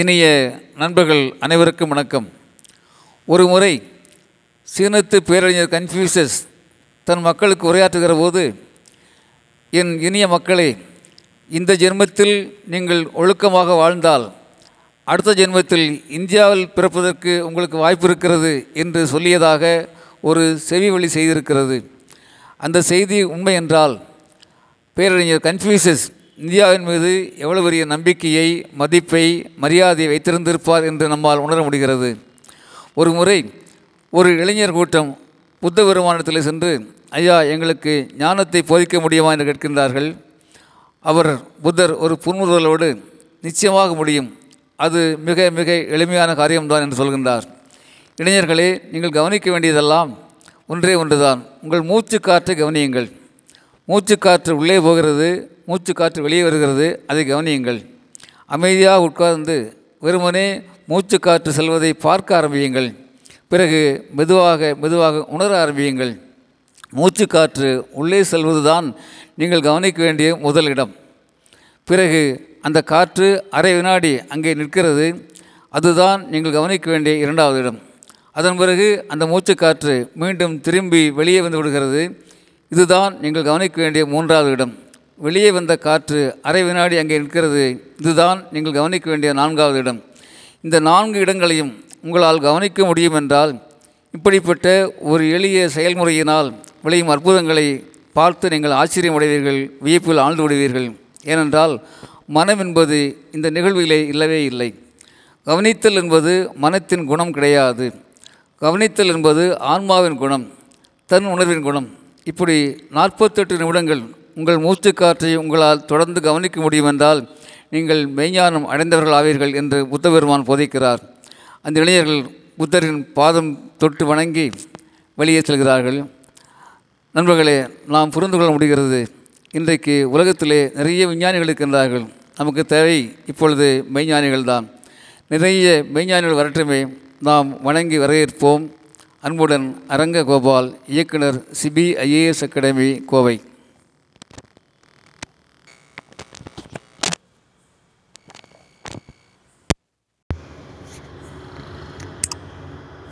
இனிய நண்பர்கள் அனைவருக்கும் வணக்கம். ஒரு முறை சீனத்து பேரறிஞர் கன்ஃபியூசஸ் தன் மக்களுக்கு உரையாற்றுகிற போது என் இனிய மக்களே இந்த ஜென்மத்தில் நீங்கள் ஒழுக்கமாக வாழ்ந்தால் அடுத்த ஜென்மத்தில் இந்தியாவில் பிறப்பதற்கு உங்களுக்கு வாய்ப்பு இருக்கிறது என்று சொல்லியதாக ஒரு செவி வழி செய்திருக்கிறது. அந்த செய்தி உண்மை என்றால் பேரறிஞர் கன்ஃபியூசஸ் இந்தியாவின் மீது எவ்வளவு பெரிய நம்பிக்கையை மதிப்பை மரியாதையை வைத்திருந்திருப்பார் என்று நம்மால் உணர முடிகிறது. ஒரு முறை ஒரு இளைஞர் கூட்டம் புத்த பெருமானத்தில் சென்று ஐயா எங்களுக்கு ஞானத்தை போதிக்க முடியுமா? என்று கேட்கின்றார்கள். அவர் புத்தர் ஒரு புன்முறுவலோடு நிச்சயமாக முடியும். அது மிக மிக எளிமையான காரியம்தான் என்று சொல்கின்றார். இளைஞர்களே நீங்கள் கவனிக்க வேண்டியதெல்லாம் ஒன்றே ஒன்றுதான். உங்கள் மூச்சு காற்றை கவனியுங்கள். மூச்சு காற்று உள்ளே போகிறது மூச்சு காற்று வெளியே வருகிறது. அதை கவனியுங்கள். அமைதியாக உட்கார்ந்து வெறுமனே மூச்சு காற்று செல்வதை பார்க்க ஆரம்பியுங்கள். பிறகு மெதுவாக மெதுவாக உணர ஆரம்பியுங்கள். மூச்சு காற்று உள்ளே செல்வதுதான் நீங்கள் கவனிக்க வேண்டிய முதல் இடம். பிறகு அந்த காற்று அரை வினாடி அங்கே நிற்கிறது. அதுதான் நீங்கள் கவனிக்க வேண்டிய இரண்டாவது இடம். அதன் பிறகு அந்த மூச்சு காற்று மீண்டும் திரும்பி வெளியே வந்து விடுகிறது. இதுதான் நீங்கள் கவனிக்க வேண்டிய மூன்றாவது இடம். வெளியே வந்த காற்று அரை வினாடி அங்கே நிற்கிறது. இதுதான் நீங்கள் கவனிக்க வேண்டிய நான்காவது இடம். இந்த நான்கு இடங்களையும் உங்களால் கவனிக்க முடியும் என்றால் இப்படிப்பட்ட ஒரு எளிய செயல்முறையினால் விளையும் அற்புதங்களை பார்த்து நீங்கள் ஆச்சரியமடைவீர்கள் வியப்பில் ஆழ்ந்து விடுவீர்கள். ஏனென்றால் மனம் என்பது இந்த நிகழ்விலே இல்லவே இல்லை. கவனித்தல் என்பது மனத்தின் குணம் கிடையாது. கவனித்தல் என்பது ஆன்மாவின் குணம் தன் உணர்வின் குணம். இப்படி நாற்பத்தெட்டு நிமிடங்கள் உங்கள் மூச்சுக்காற்றை உங்களால் தொடர்ந்து கவனிக்க முடியும் என்றால் நீங்கள் மெய்ஞானம் அடைந்தவர்கள் ஆவீர்கள் என்று புத்த பெருமான் போதிக்கிறார். அந்த இளைஞர்கள் புத்தரின் பாதம் தொட்டு வணங்கி வெளியே செல்கிறார்கள். நண்பர்களே நாம் புரிந்து கொள்ள முடிகிறது இன்றைக்கு உலகத்திலே நிறைய விஞ்ஞானிகள் இருக்கின்றார்கள் நமக்கு தேவை இப்பொழுது மெய்ஞானிகள் தான் நிறைய மெய்ஞானிகள் வரட்டுமே நாம் வணங்கி வரவேற்போம். அன்புடன் அரங்க கோபால் இயக்குனர் சிபிஐஏஎஸ் அகாடமி கோவை.